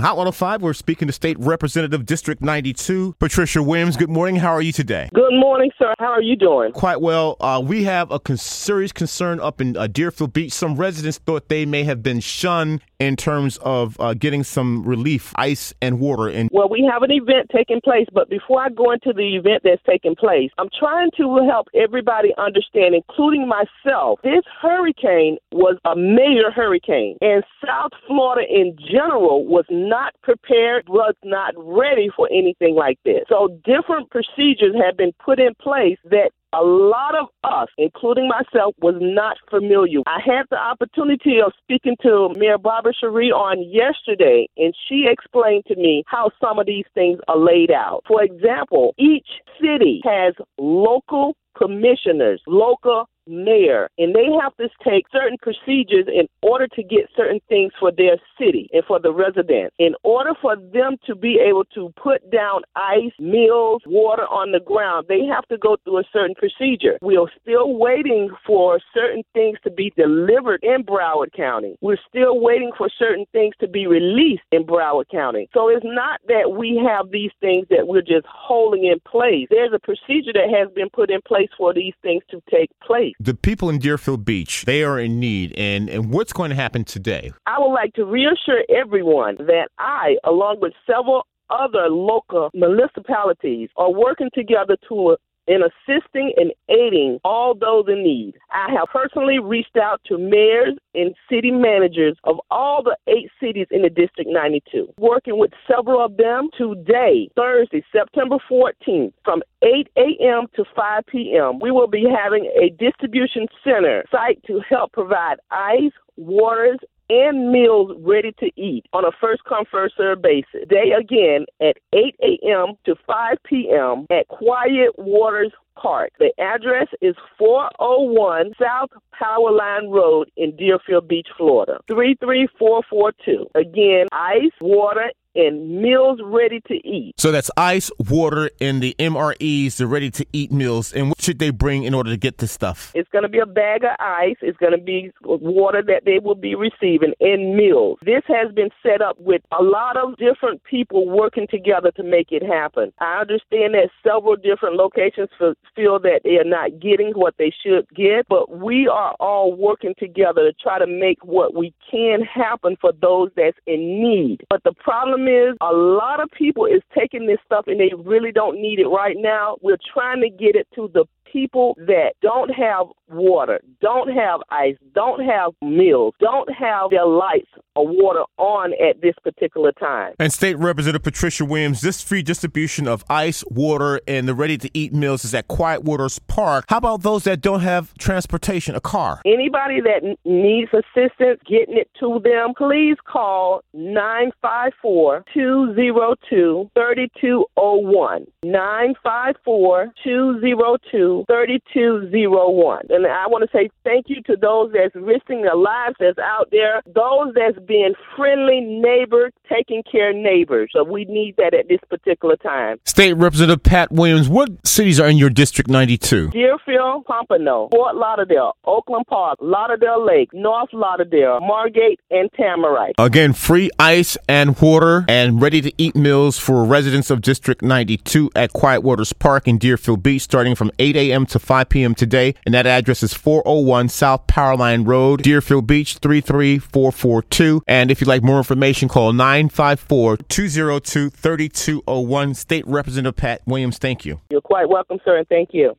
Hot 105, we're speaking to State Representative District 92, Patricia Williams. Good morning. How are you today? Good morning, sir. How are you doing? Quite well. Uh, we have a con- serious concern up in uh, Deerfield Beach. Some residents thought they may have been shunned in terms of uh, getting some relief, ice and water. And well, we have an event taking place, but before I go into the event that's taking place, I'm trying to help everybody understand, including myself. This hurricane was a major hurricane, and South Florida in general was not prepared, was not ready for anything like this. So different procedures have been put in place that a lot of us, including myself, was not familiar. I had the opportunity of speaking to Mayor Barbara Sharief on yesterday, and she explained to me how some of these things are laid out. For example, each city has local commissioners, local mayor, and they have to take certain procedures in order to get certain things for their city and for the residents. In order for them to be able to put down ice, meals, water on the ground, they have to go through a certain procedure. We are still waiting for certain things to be delivered in Broward County. We're still waiting for certain things to be released in Broward County. So it's not that we have these things that we're just holding in place. There's a procedure that has been put in place for these things to take place the people in Deerfield Beach, they are in need. And, and what's going to happen today? I would like to reassure everyone that I, along with several other local municipalities, are working together to in assisting and aiding all those in need. I have personally reached out to mayors and city managers of all the eight cities in the District 92, working with several of them today, Thursday, September 14th, from 8 a.m. to 5 p.m. We will be having a distribution center site to help provide ice, waters, and meals ready to eat on a first come, first served basis. Day again at 8 a.m. to 5 p.m. at Quiet Waters Park. The address is 401 South Powerline Road in Deerfield Beach, Florida. 33442. Again, ice, water, and meals ready to eat. So that's ice, water, and the MREs, the ready to eat meals. And what should they bring in order to get this stuff? It's going to be a bag of ice. It's going to be water that they will be receiving and meals. This has been set up with a lot of different people working together to make it happen. I understand that several different locations feel that they are not getting what they should get, but we are all working together to try to make what we can happen for those that's in need. But the problem problem is a lot of people is taking this stuff and they really don't need it right now. We're trying to get it to the people that don't have water, don't have ice, don't have meals, don't have their lights or water on at this particular time. And State Representative Patricia Williams, this free distribution of ice, water, and the ready to eat meals is at Quiet Waters Park. How about those that don't have transportation, a car? Anybody that needs assistance getting it to them, please call 954 202 3201. 954 202 3201. And I want to say thank you to those that's risking their lives that's out there, those that's being friendly neighbors, taking care of neighbors. So we need that at this particular time. State Representative Pat Williams, what cities are in your District 92? Deerfield, Pompano, Fort Lauderdale, Oakland Park, Lauderdale Lake, North Lauderdale, Margate, and Tamarac. Again, free ice and water and ready to eat meals for residents of District 92 at Quiet Waters Park in Deerfield Beach starting from 8 a.m to 5 p.m. today, and that address is 401 South Powerline Road, Deerfield Beach 33442. And if you'd like more information, call 954 202 3201. State Representative Pat Williams, thank you. You're quite welcome, sir, and thank you.